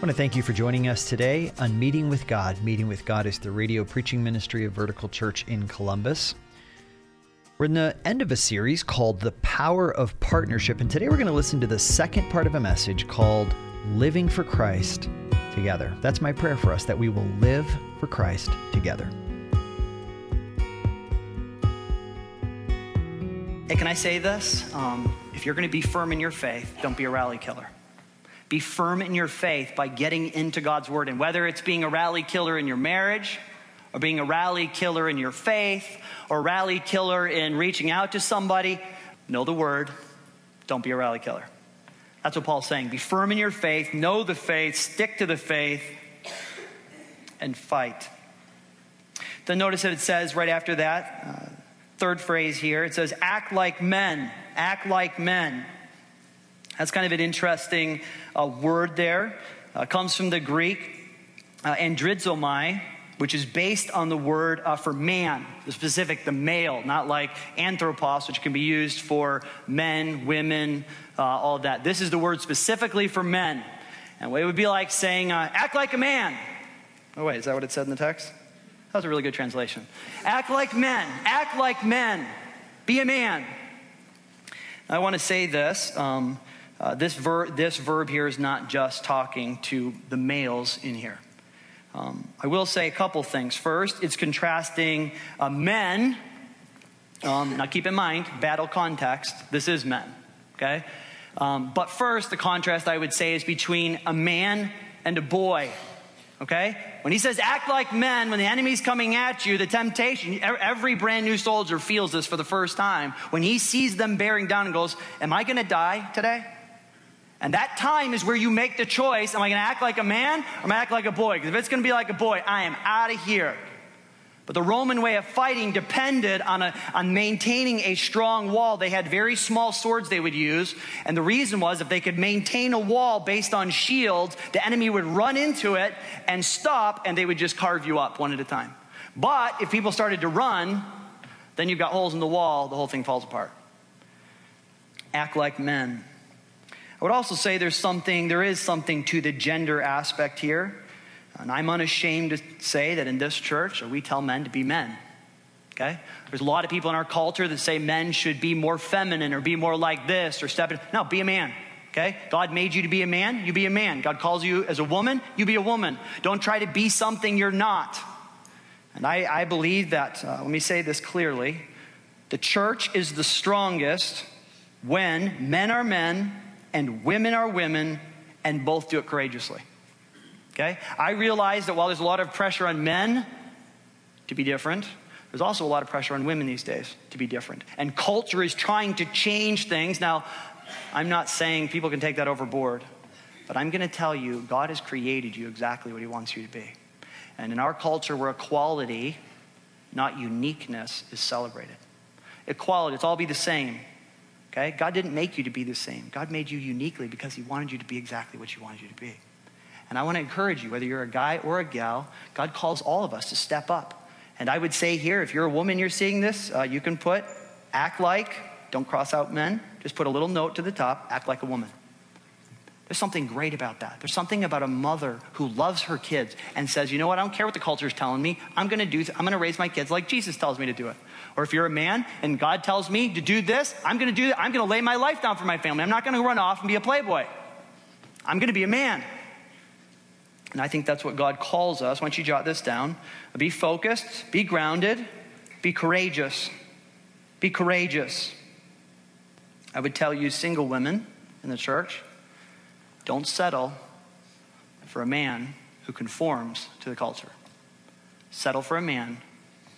I want to thank you for joining us today on Meeting with God. Meeting with God is the radio preaching ministry of Vertical Church in Columbus. We're in the end of a series called The Power of Partnership, and today we're going to listen to the second part of a message called Living for Christ Together. That's my prayer for us that we will live for Christ together. Hey, can I say this? Um, if you're going to be firm in your faith, don't be a rally killer. Be firm in your faith by getting into God's word. And whether it's being a rally killer in your marriage, or being a rally killer in your faith, or rally killer in reaching out to somebody, know the word. Don't be a rally killer. That's what Paul's saying. Be firm in your faith, know the faith, stick to the faith, and fight. Then notice that it says right after that, uh, third phrase here, it says, act like men. Act like men. That's kind of an interesting uh, word there. Uh, comes from the Greek uh, andrizomai, which is based on the word uh, for man, the specific, the male, not like anthropos, which can be used for men, women, uh, all of that. This is the word specifically for men. And what it would be like saying, uh, act like a man. Oh, wait, is that what it said in the text? That was a really good translation. Act like men. Act like men. Be a man. I want to say this. Um, uh, this, ver- this verb here is not just talking to the males in here. Um, I will say a couple things. First, it's contrasting uh, men. Um, now, keep in mind, battle context, this is men, okay? Um, but first, the contrast I would say is between a man and a boy, okay? When he says act like men, when the enemy's coming at you, the temptation, every brand new soldier feels this for the first time. When he sees them bearing down and goes, Am I gonna die today? And that time is where you make the choice am I going to act like a man or am I act like a boy? Because if it's going to be like a boy, I am out of here. But the Roman way of fighting depended on, a, on maintaining a strong wall. They had very small swords they would use. And the reason was if they could maintain a wall based on shields, the enemy would run into it and stop, and they would just carve you up one at a time. But if people started to run, then you've got holes in the wall, the whole thing falls apart. Act like men. I would also say there's something, there is something to the gender aspect here. And I'm unashamed to say that in this church, we tell men to be men. Okay? There's a lot of people in our culture that say men should be more feminine or be more like this or step in. No, be a man. Okay? God made you to be a man, you be a man. God calls you as a woman, you be a woman. Don't try to be something you're not. And I, I believe that, uh, let me say this clearly the church is the strongest when men are men and women are women, and both do it courageously. Okay? I realize that while there's a lot of pressure on men to be different, there's also a lot of pressure on women these days to be different. And culture is trying to change things. Now, I'm not saying people can take that overboard, but I'm going to tell you God has created you exactly what He wants you to be. And in our culture where equality, not uniqueness, is celebrated, equality, it's all be the same. Okay? God didn't make you to be the same. God made you uniquely because He wanted you to be exactly what you wanted you to be. And I want to encourage you, whether you're a guy or a gal, God calls all of us to step up. And I would say here, if you're a woman, you're seeing this, uh, you can put act like, don't cross out men, just put a little note to the top, act like a woman. There's something great about that. There's something about a mother who loves her kids and says, you know what, I don't care what the culture is telling me. I'm going to do, I'm going to raise my kids like Jesus tells me to do it. Or if you're a man and God tells me to do this, I'm going to do that. I'm going to lay my life down for my family. I'm not going to run off and be a playboy. I'm going to be a man. And I think that's what God calls us. Why don't you jot this down? Be focused, be grounded, be courageous. Be courageous. I would tell you, single women in the church, don't settle for a man who conforms to the culture. Settle for a man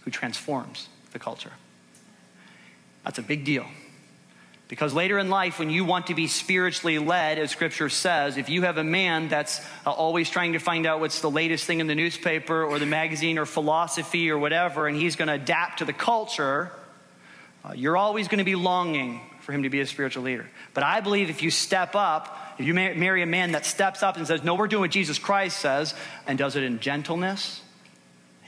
who transforms the culture. That's a big deal. Because later in life, when you want to be spiritually led, as scripture says, if you have a man that's uh, always trying to find out what's the latest thing in the newspaper or the magazine or philosophy or whatever, and he's going to adapt to the culture, uh, you're always going to be longing for him to be a spiritual leader. But I believe if you step up, if you marry a man that steps up and says, No, we're doing what Jesus Christ says, and does it in gentleness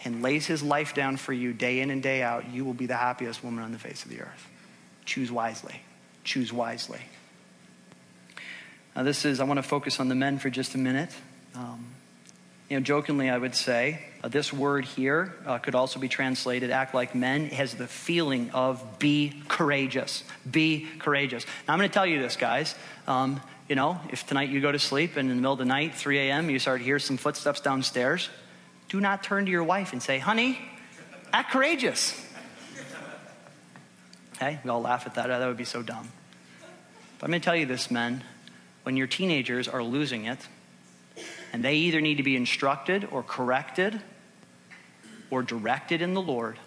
and lays his life down for you day in and day out, you will be the happiest woman on the face of the earth. Choose wisely. Choose wisely. Now, this is, I want to focus on the men for just a minute. Um, you know, jokingly, I would say uh, this word here uh, could also be translated act like men. It has the feeling of be courageous. Be courageous. Now, I'm going to tell you this, guys. Um, you know, if tonight you go to sleep and in the middle of the night, 3 a.m., you start to hear some footsteps downstairs, do not turn to your wife and say, honey, act courageous. Okay, we all laugh at that. That would be so dumb. But I'm going to tell you this, men. When your teenagers are losing it, and they either need to be instructed or corrected or directed in the Lord,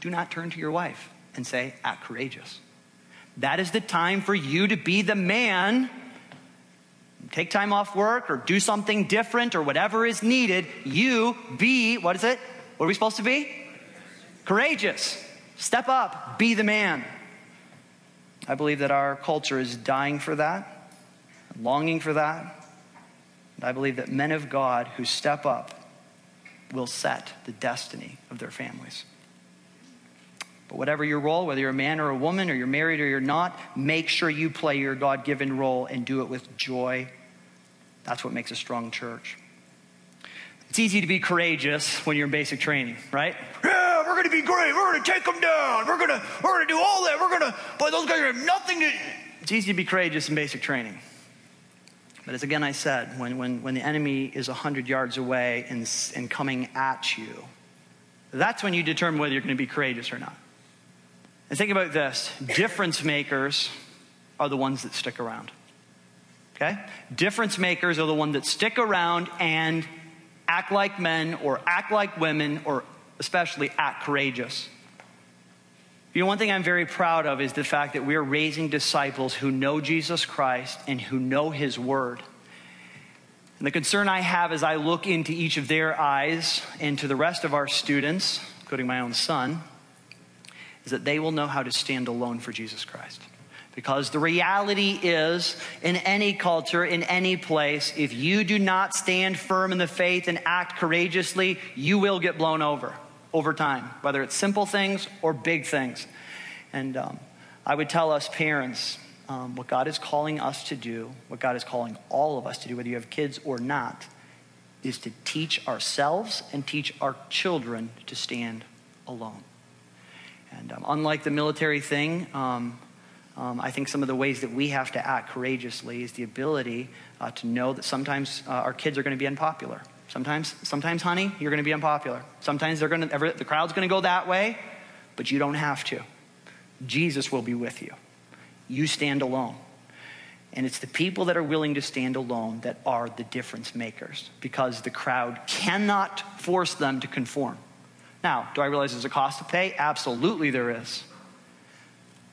do not turn to your wife and say, act courageous. That is the time for you to be the man. Take time off work or do something different or whatever is needed. You be, what is it? What are we supposed to be? Courageous. Step up. Be the man. I believe that our culture is dying for that, longing for that. And I believe that men of God who step up will set the destiny of their families. But whatever your role, whether you're a man or a woman, or you're married or you're not, make sure you play your God given role and do it with joy. That's what makes a strong church. It's easy to be courageous when you're in basic training, right? Yeah, we're going to be great. We're going to take them down. We're going to we're going to do all that. We're going to, but those guys have nothing to. It's easy to be courageous in basic training. But as again I said, when, when, when the enemy is 100 yards away and, and coming at you, that's when you determine whether you're going to be courageous or not. And think about this difference makers are the ones that stick around. Okay? Difference makers are the ones that stick around and act like men or act like women or especially act courageous. You know, one thing I'm very proud of is the fact that we are raising disciples who know Jesus Christ and who know His Word. And the concern I have as I look into each of their eyes and to the rest of our students, including my own son, is that they will know how to stand alone for Jesus Christ. Because the reality is, in any culture, in any place, if you do not stand firm in the faith and act courageously, you will get blown over over time, whether it's simple things or big things. And um, I would tell us parents um, what God is calling us to do, what God is calling all of us to do, whether you have kids or not, is to teach ourselves and teach our children to stand alone. And um, unlike the military thing, um, um, I think some of the ways that we have to act courageously is the ability uh, to know that sometimes uh, our kids are going to be unpopular. Sometimes, sometimes, honey, you're going to be unpopular. Sometimes they're going to, the crowd's going to go that way, but you don't have to. Jesus will be with you. You stand alone. And it's the people that are willing to stand alone that are the difference makers because the crowd cannot force them to conform. Now, do I realize there's a cost to pay? Absolutely, there is.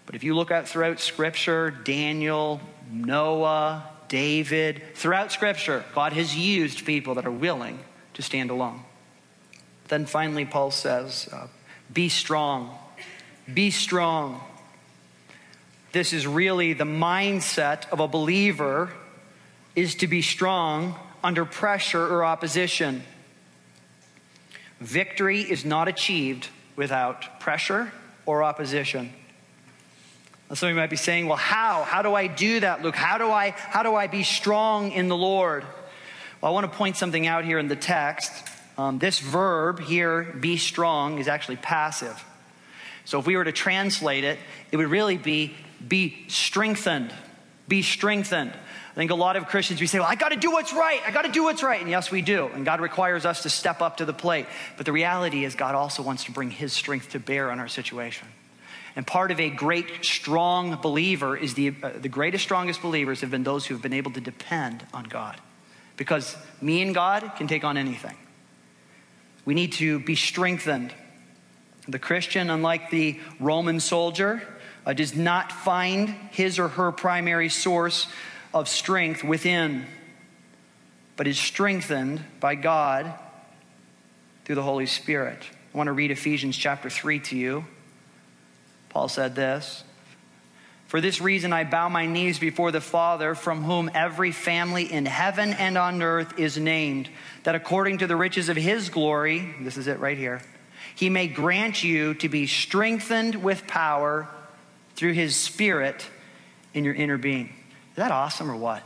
But if you look at throughout Scripture, Daniel, Noah, David, throughout Scripture, God has used people that are willing to stand alone. Then finally, Paul says, uh, Be strong. Be strong. This is really the mindset of a believer is to be strong under pressure or opposition. Victory is not achieved without pressure or opposition. Some of you might be saying, well, how? How do I do that, Luke? How do I, how do I be strong in the Lord? Well, I want to point something out here in the text. Um, this verb here, be strong, is actually passive. So if we were to translate it, it would really be be strengthened. Be strengthened. I think a lot of Christians, we say, well, I got to do what's right. I got to do what's right. And yes, we do. And God requires us to step up to the plate. But the reality is, God also wants to bring His strength to bear on our situation. And part of a great, strong believer is the, uh, the greatest, strongest believers have been those who have been able to depend on God. Because me and God can take on anything. We need to be strengthened. The Christian, unlike the Roman soldier, uh, does not find his or her primary source of strength within, but is strengthened by God through the Holy Spirit. I want to read Ephesians chapter 3 to you. Paul said this For this reason I bow my knees before the Father, from whom every family in heaven and on earth is named, that according to the riches of his glory, this is it right here, he may grant you to be strengthened with power through his Spirit in your inner being. Is that awesome or what?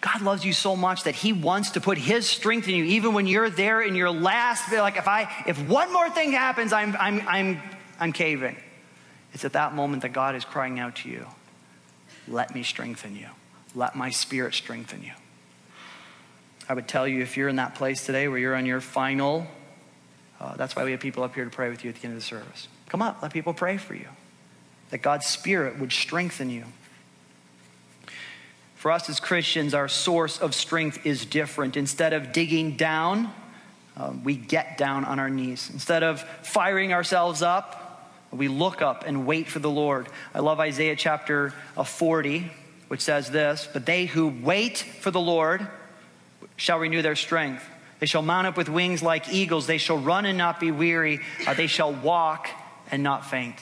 God loves you so much that He wants to put His strength in you, even when you're there in your last. Like if I, if one more thing happens, I'm, I'm, I'm, I'm caving. It's at that moment that God is crying out to you, "Let me strengthen you. Let my Spirit strengthen you." I would tell you if you're in that place today where you're on your final. Uh, that's why we have people up here to pray with you at the end of the service. Come up, let people pray for you. That God's Spirit would strengthen you. For us as Christians, our source of strength is different. Instead of digging down, um, we get down on our knees. Instead of firing ourselves up, we look up and wait for the Lord. I love Isaiah chapter uh, 40, which says this But they who wait for the Lord shall renew their strength. They shall mount up with wings like eagles. They shall run and not be weary. Uh, they shall walk and not faint.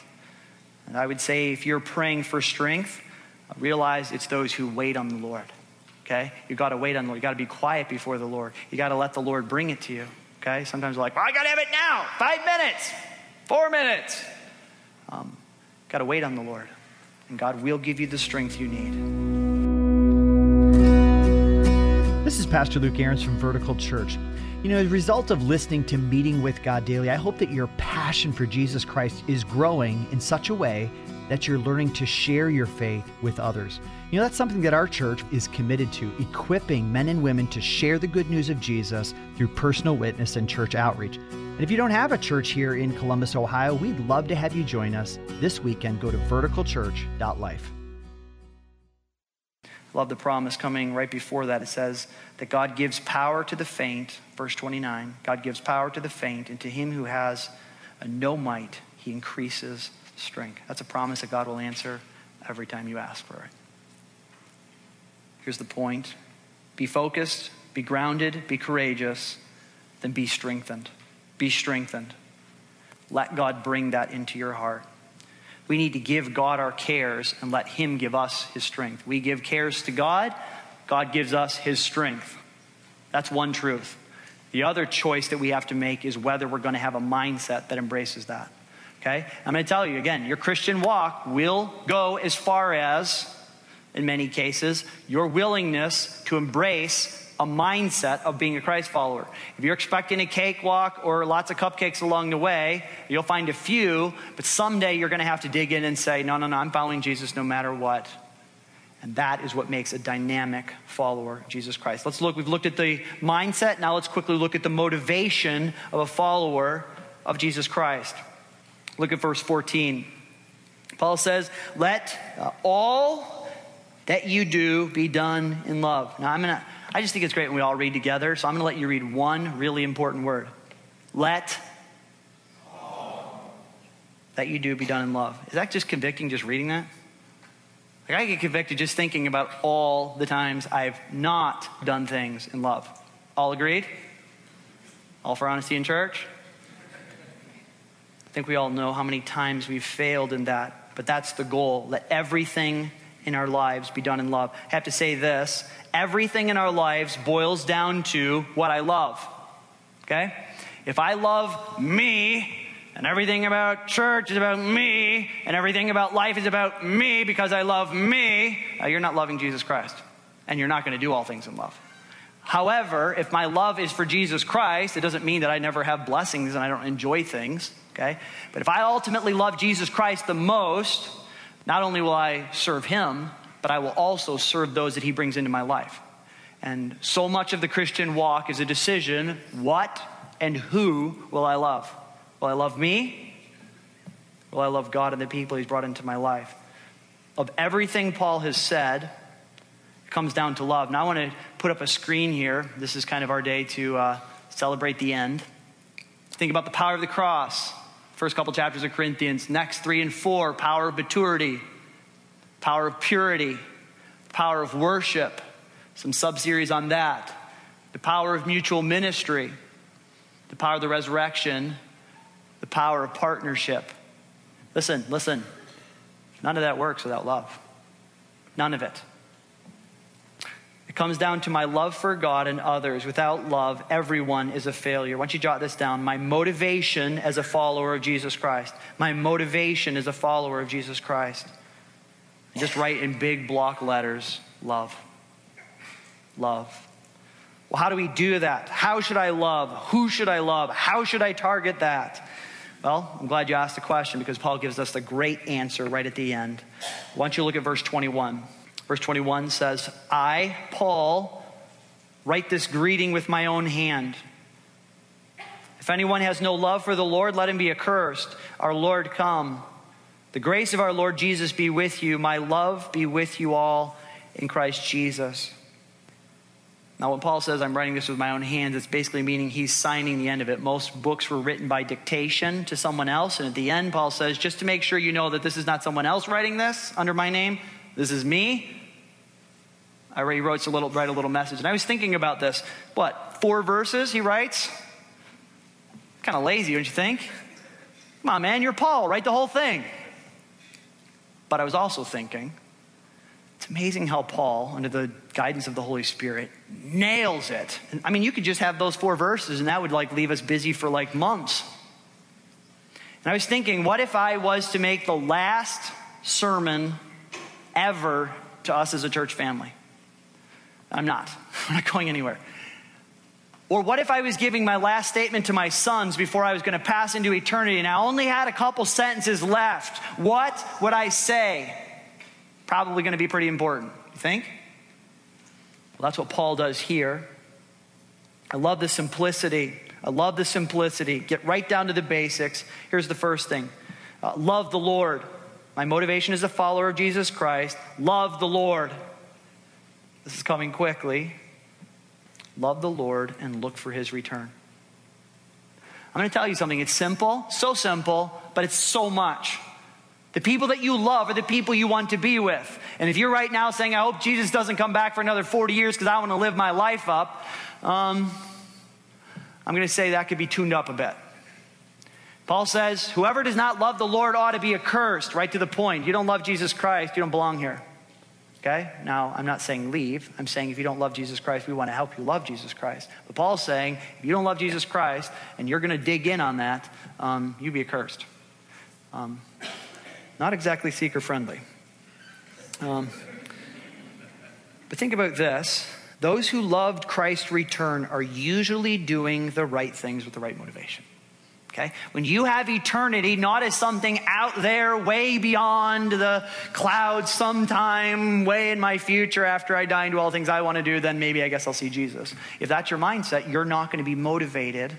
And I would say if you're praying for strength, realize it's those who wait on the Lord. Okay? You got to wait on the Lord. You got to be quiet before the Lord. You got to let the Lord bring it to you. Okay? Sometimes we're like, well, I got to have it now. Five minutes, four minutes. Um, got to wait on the Lord. And God will give you the strength you need. This is Pastor Luke Ahrens from Vertical Church. You know, as a result of listening to Meeting with God Daily, I hope that your passion for Jesus Christ is growing in such a way that you're learning to share your faith with others. You know, that's something that our church is committed to, equipping men and women to share the good news of Jesus through personal witness and church outreach. And if you don't have a church here in Columbus, Ohio, we'd love to have you join us this weekend. Go to verticalchurch.life. Love the promise coming right before that. It says that God gives power to the faint, verse 29. God gives power to the faint, and to him who has no might, he increases strength. That's a promise that God will answer every time you ask for it. Here's the point be focused, be grounded, be courageous, then be strengthened. Be strengthened. Let God bring that into your heart. We need to give God our cares and let Him give us His strength. We give cares to God, God gives us His strength. That's one truth. The other choice that we have to make is whether we're going to have a mindset that embraces that. Okay? I'm going to tell you again, your Christian walk will go as far as, in many cases, your willingness to embrace a mindset of being a Christ follower. If you're expecting a cakewalk or lots of cupcakes along the way, you'll find a few, but someday you're going to have to dig in and say, no, no, no, I'm following Jesus no matter what. And that is what makes a dynamic follower of Jesus Christ. Let's look, we've looked at the mindset. Now let's quickly look at the motivation of a follower of Jesus Christ. Look at verse 14. Paul says, Let uh, all that you do be done in love. Now, I'm going to, I just think it's great when we all read together, so I'm going to let you read one really important word. Let all that you do be done in love. Is that just convicting just reading that? Like I get convicted just thinking about all the times I've not done things in love. All agreed? All for honesty in church? I think we all know how many times we've failed in that, but that's the goal. Let everything in our lives be done in love. I have to say this everything in our lives boils down to what I love. Okay? If I love me, and everything about church is about me, and everything about life is about me because I love me, uh, you're not loving Jesus Christ. And you're not going to do all things in love. However, if my love is for Jesus Christ, it doesn't mean that I never have blessings and I don't enjoy things okay? But if I ultimately love Jesus Christ the most, not only will I serve him, but I will also serve those that he brings into my life. And so much of the Christian walk is a decision what and who will I love? Will I love me? Will I love God and the people he's brought into my life? Of everything Paul has said, comes down to love. Now I want to put up a screen here. This is kind of our day to uh, celebrate the end. Think about the power of the cross. First couple chapters of Corinthians. Next, three and four power of maturity, power of purity, power of worship. Some sub series on that. The power of mutual ministry, the power of the resurrection, the power of partnership. Listen, listen. None of that works without love. None of it. It comes down to my love for God and others. Without love, everyone is a failure. Why don't you jot this down? My motivation as a follower of Jesus Christ. My motivation as a follower of Jesus Christ. Just write in big block letters love. love. Well, how do we do that? How should I love? Who should I love? How should I target that? Well, I'm glad you asked the question because Paul gives us the great answer right at the end. Why don't you look at verse 21? Verse 21 says, I, Paul, write this greeting with my own hand. If anyone has no love for the Lord, let him be accursed. Our Lord come. The grace of our Lord Jesus be with you. My love be with you all in Christ Jesus. Now, when Paul says, I'm writing this with my own hands, it's basically meaning he's signing the end of it. Most books were written by dictation to someone else. And at the end, Paul says, just to make sure you know that this is not someone else writing this under my name, this is me. I already wrote a little, write a little message. And I was thinking about this. What, four verses he writes? Kind of lazy, don't you think? Come on, man, you're Paul. Write the whole thing. But I was also thinking, it's amazing how Paul, under the guidance of the Holy Spirit, nails it. I mean, you could just have those four verses, and that would like leave us busy for like months. And I was thinking, what if I was to make the last sermon ever to us as a church family? I'm not. I'm not going anywhere. Or what if I was giving my last statement to my sons before I was going to pass into eternity and I only had a couple sentences left? What would I say? Probably going to be pretty important. You think? Well, that's what Paul does here. I love the simplicity. I love the simplicity. Get right down to the basics. Here's the first thing uh, love the Lord. My motivation as a follower of Jesus Christ, love the Lord. This is coming quickly. Love the Lord and look for his return. I'm going to tell you something. It's simple, so simple, but it's so much. The people that you love are the people you want to be with. And if you're right now saying, I hope Jesus doesn't come back for another 40 years because I want to live my life up, um, I'm going to say that could be tuned up a bit. Paul says, Whoever does not love the Lord ought to be accursed, right to the point. You don't love Jesus Christ, you don't belong here. Okay? Now, I'm not saying leave. I'm saying if you don't love Jesus Christ, we want to help you love Jesus Christ. But Paul's saying if you don't love Jesus Christ and you're going to dig in on that, um, you be accursed. Um, not exactly seeker friendly. Um, but think about this those who loved Christ's return are usually doing the right things with the right motivation. Okay? When you have eternity not as something out there way beyond the clouds sometime way in my future after I die and do all the things I want to do, then maybe I guess I'll see Jesus. If that's your mindset, you're not going to be motivated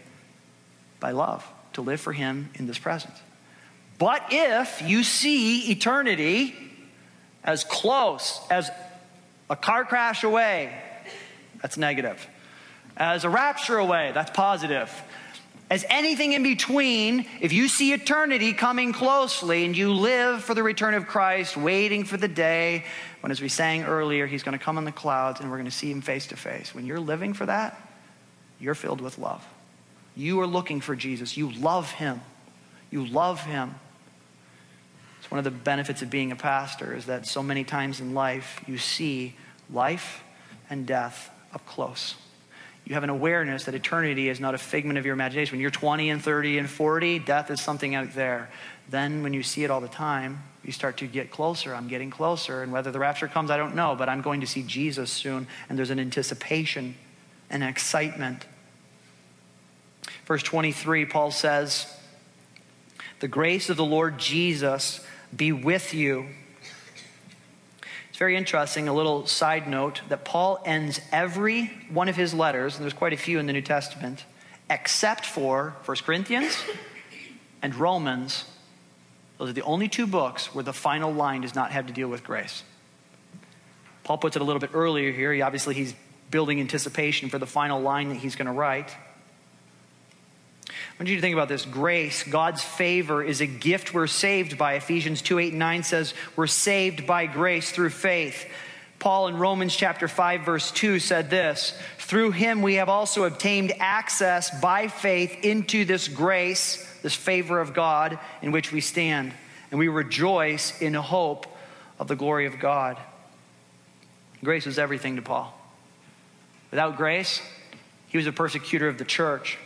by love to live for Him in this present. But if you see eternity as close as a car crash away, that's negative. As a rapture away, that's positive. As anything in between, if you see eternity coming closely and you live for the return of Christ, waiting for the day when, as we sang earlier, he's going to come in the clouds and we're going to see him face to face. When you're living for that, you're filled with love. You are looking for Jesus. You love him. You love him. It's one of the benefits of being a pastor is that so many times in life you see life and death up close. You have an awareness that eternity is not a figment of your imagination. When you're 20 and 30 and 40, death is something out there. Then, when you see it all the time, you start to get closer. I'm getting closer. And whether the rapture comes, I don't know, but I'm going to see Jesus soon. And there's an anticipation and excitement. Verse 23, Paul says, The grace of the Lord Jesus be with you. Very interesting, a little side note, that Paul ends every one of his letters, and there's quite a few in the New Testament, except for 1 Corinthians and Romans. Those are the only two books where the final line does not have to deal with grace. Paul puts it a little bit earlier here. He obviously he's building anticipation for the final line that he's going to write. Want you to think about this. Grace, God's favor, is a gift we're saved by. Ephesians 2 8 and 9 says, We're saved by grace through faith. Paul in Romans chapter 5, verse 2 said this Through him we have also obtained access by faith into this grace, this favor of God in which we stand. And we rejoice in hope of the glory of God. Grace was everything to Paul. Without grace, he was a persecutor of the church.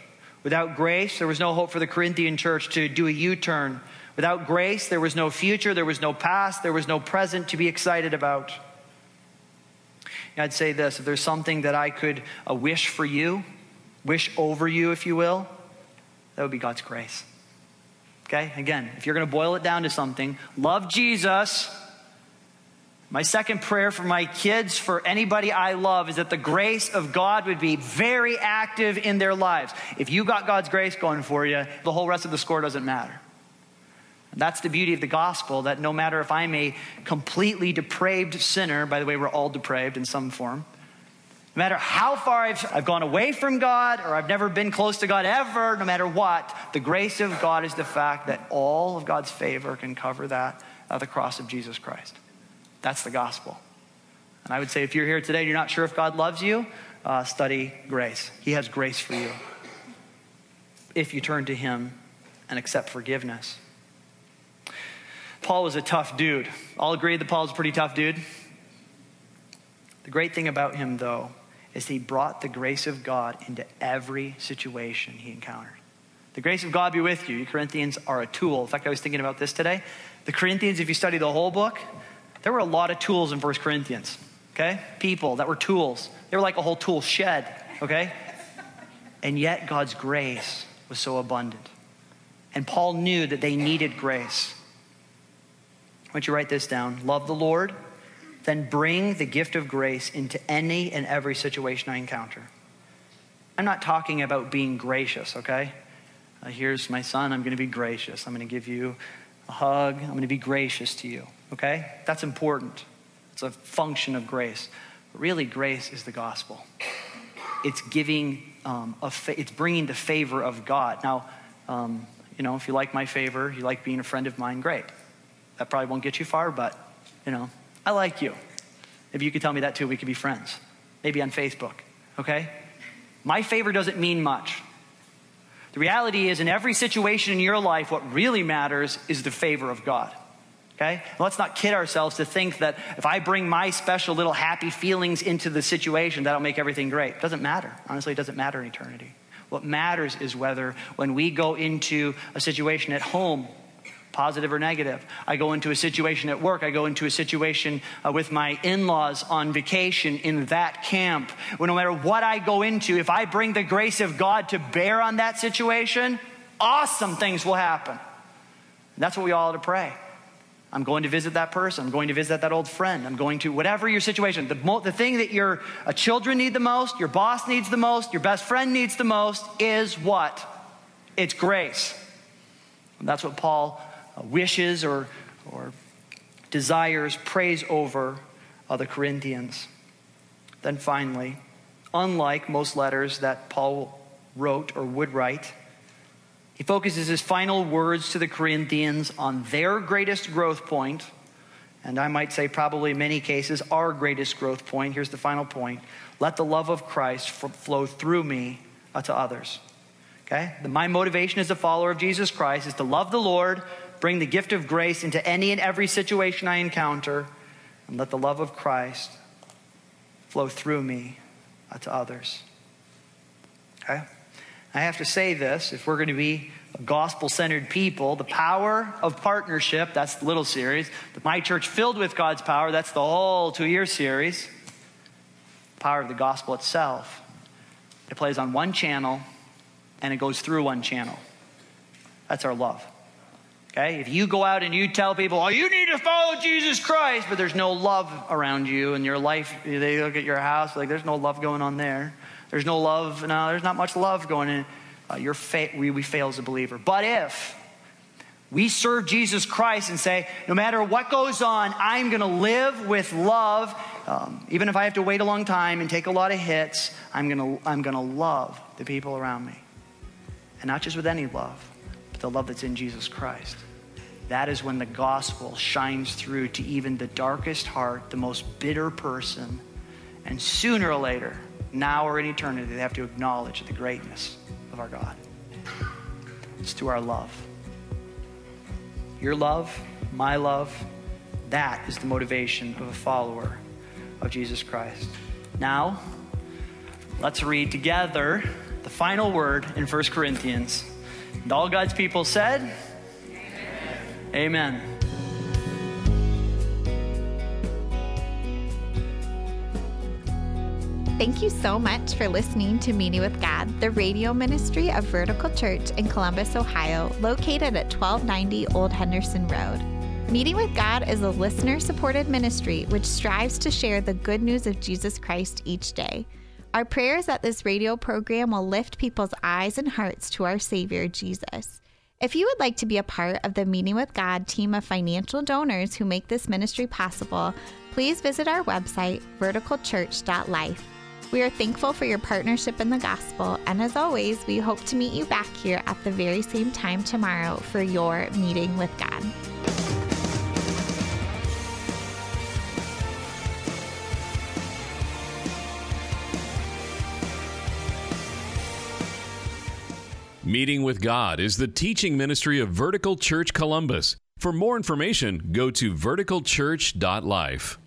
Without grace, there was no hope for the Corinthian church to do a U turn. Without grace, there was no future, there was no past, there was no present to be excited about. I'd say this if there's something that I could uh, wish for you, wish over you, if you will, that would be God's grace. Okay? Again, if you're going to boil it down to something, love Jesus. My second prayer for my kids, for anybody I love, is that the grace of God would be very active in their lives. If you got God's grace going for you, the whole rest of the score doesn't matter. That's the beauty of the gospel that no matter if I'm a completely depraved sinner, by the way, we're all depraved in some form, no matter how far I've, I've gone away from God or I've never been close to God ever, no matter what, the grace of God is the fact that all of God's favor can cover that at the cross of Jesus Christ. That's the gospel. And I would say if you're here today and you're not sure if God loves you, uh, study grace. He has grace for you if you turn to Him and accept forgiveness. Paul was a tough dude. All agree that Paul's a pretty tough dude? The great thing about him, though, is he brought the grace of God into every situation he encountered. The grace of God be with you. You Corinthians are a tool. In fact, I was thinking about this today. The Corinthians, if you study the whole book, there were a lot of tools in First Corinthians, okay? People that were tools. They were like a whole tool shed, okay? And yet, God's grace was so abundant. And Paul knew that they needed grace. Why don't you write this down? Love the Lord, then bring the gift of grace into any and every situation I encounter. I'm not talking about being gracious, okay? Uh, here's my son, I'm going to be gracious. I'm going to give you a hug, I'm going to be gracious to you, okay? That's important. It's a function of grace. But really, grace is the gospel. It's giving, um, a fa- it's bringing the favor of God. Now, um, you know, if you like my favor, you like being a friend of mine, great. That probably won't get you far, but, you know, I like you. If you could tell me that too, we could be friends. Maybe on Facebook, okay? My favor doesn't mean much. The reality is, in every situation in your life, what really matters is the favor of God. Okay? Let's not kid ourselves to think that if I bring my special little happy feelings into the situation, that'll make everything great. It doesn't matter. Honestly, it doesn't matter in eternity. What matters is whether when we go into a situation at home positive or negative. I go into a situation at work, I go into a situation uh, with my in laws on vacation in that camp. Well, no matter what I go into, if I bring the grace of God to bear on that situation, awesome things will happen. And that's what we all ought to pray. I'm going to visit that person. I'm going to visit that old friend. I'm going to, whatever your situation, the, mo- the thing that your uh, children need the most, your boss needs the most, your best friend needs the most is what? It's grace. And that's what Paul wishes or, or desires, prays over uh, the Corinthians. Then finally, unlike most letters that Paul wrote or would write, he focuses his final words to the Corinthians on their greatest growth point, and I might say, probably in many cases, our greatest growth point. Here's the final point let the love of Christ flow through me uh, to others. Okay? My motivation as a follower of Jesus Christ is to love the Lord, bring the gift of grace into any and every situation I encounter, and let the love of Christ flow through me uh, to others. Okay? I have to say this if we're going to be gospel centered people, the power of partnership, that's the little series. My church filled with God's power, that's the whole two year series. Power of the gospel itself. It plays on one channel and it goes through one channel. That's our love. Okay? If you go out and you tell people, oh, you need to follow Jesus Christ, but there's no love around you in your life, they look at your house, like, there's no love going on there. There's no love, no, there's not much love going in. Uh, you're fa- we, we fail as a believer. But if we serve Jesus Christ and say, no matter what goes on, I'm going to live with love, um, even if I have to wait a long time and take a lot of hits, I'm going to I'm going to love the people around me. And not just with any love, but the love that's in Jesus Christ. That is when the gospel shines through to even the darkest heart, the most bitter person. And sooner or later, now or in eternity, they have to acknowledge the greatness of our God. It's through our love. Your love, my love, that is the motivation of a follower of Jesus Christ. Now, let's read together the final word in 1 Corinthians. And all God's people said, Amen. Thank you so much for listening to Meeting with God, the radio ministry of Vertical Church in Columbus, Ohio, located at 1290 Old Henderson Road. Meeting with God is a listener supported ministry which strives to share the good news of Jesus Christ each day. Our prayer is that this radio program will lift people's eyes and hearts to our Savior, Jesus. If you would like to be a part of the Meeting with God team of financial donors who make this ministry possible, please visit our website, verticalchurch.life. We are thankful for your partnership in the gospel, and as always, we hope to meet you back here at the very same time tomorrow for your meeting with God. Meeting with God is the teaching ministry of Vertical Church Columbus. For more information, go to verticalchurch.life.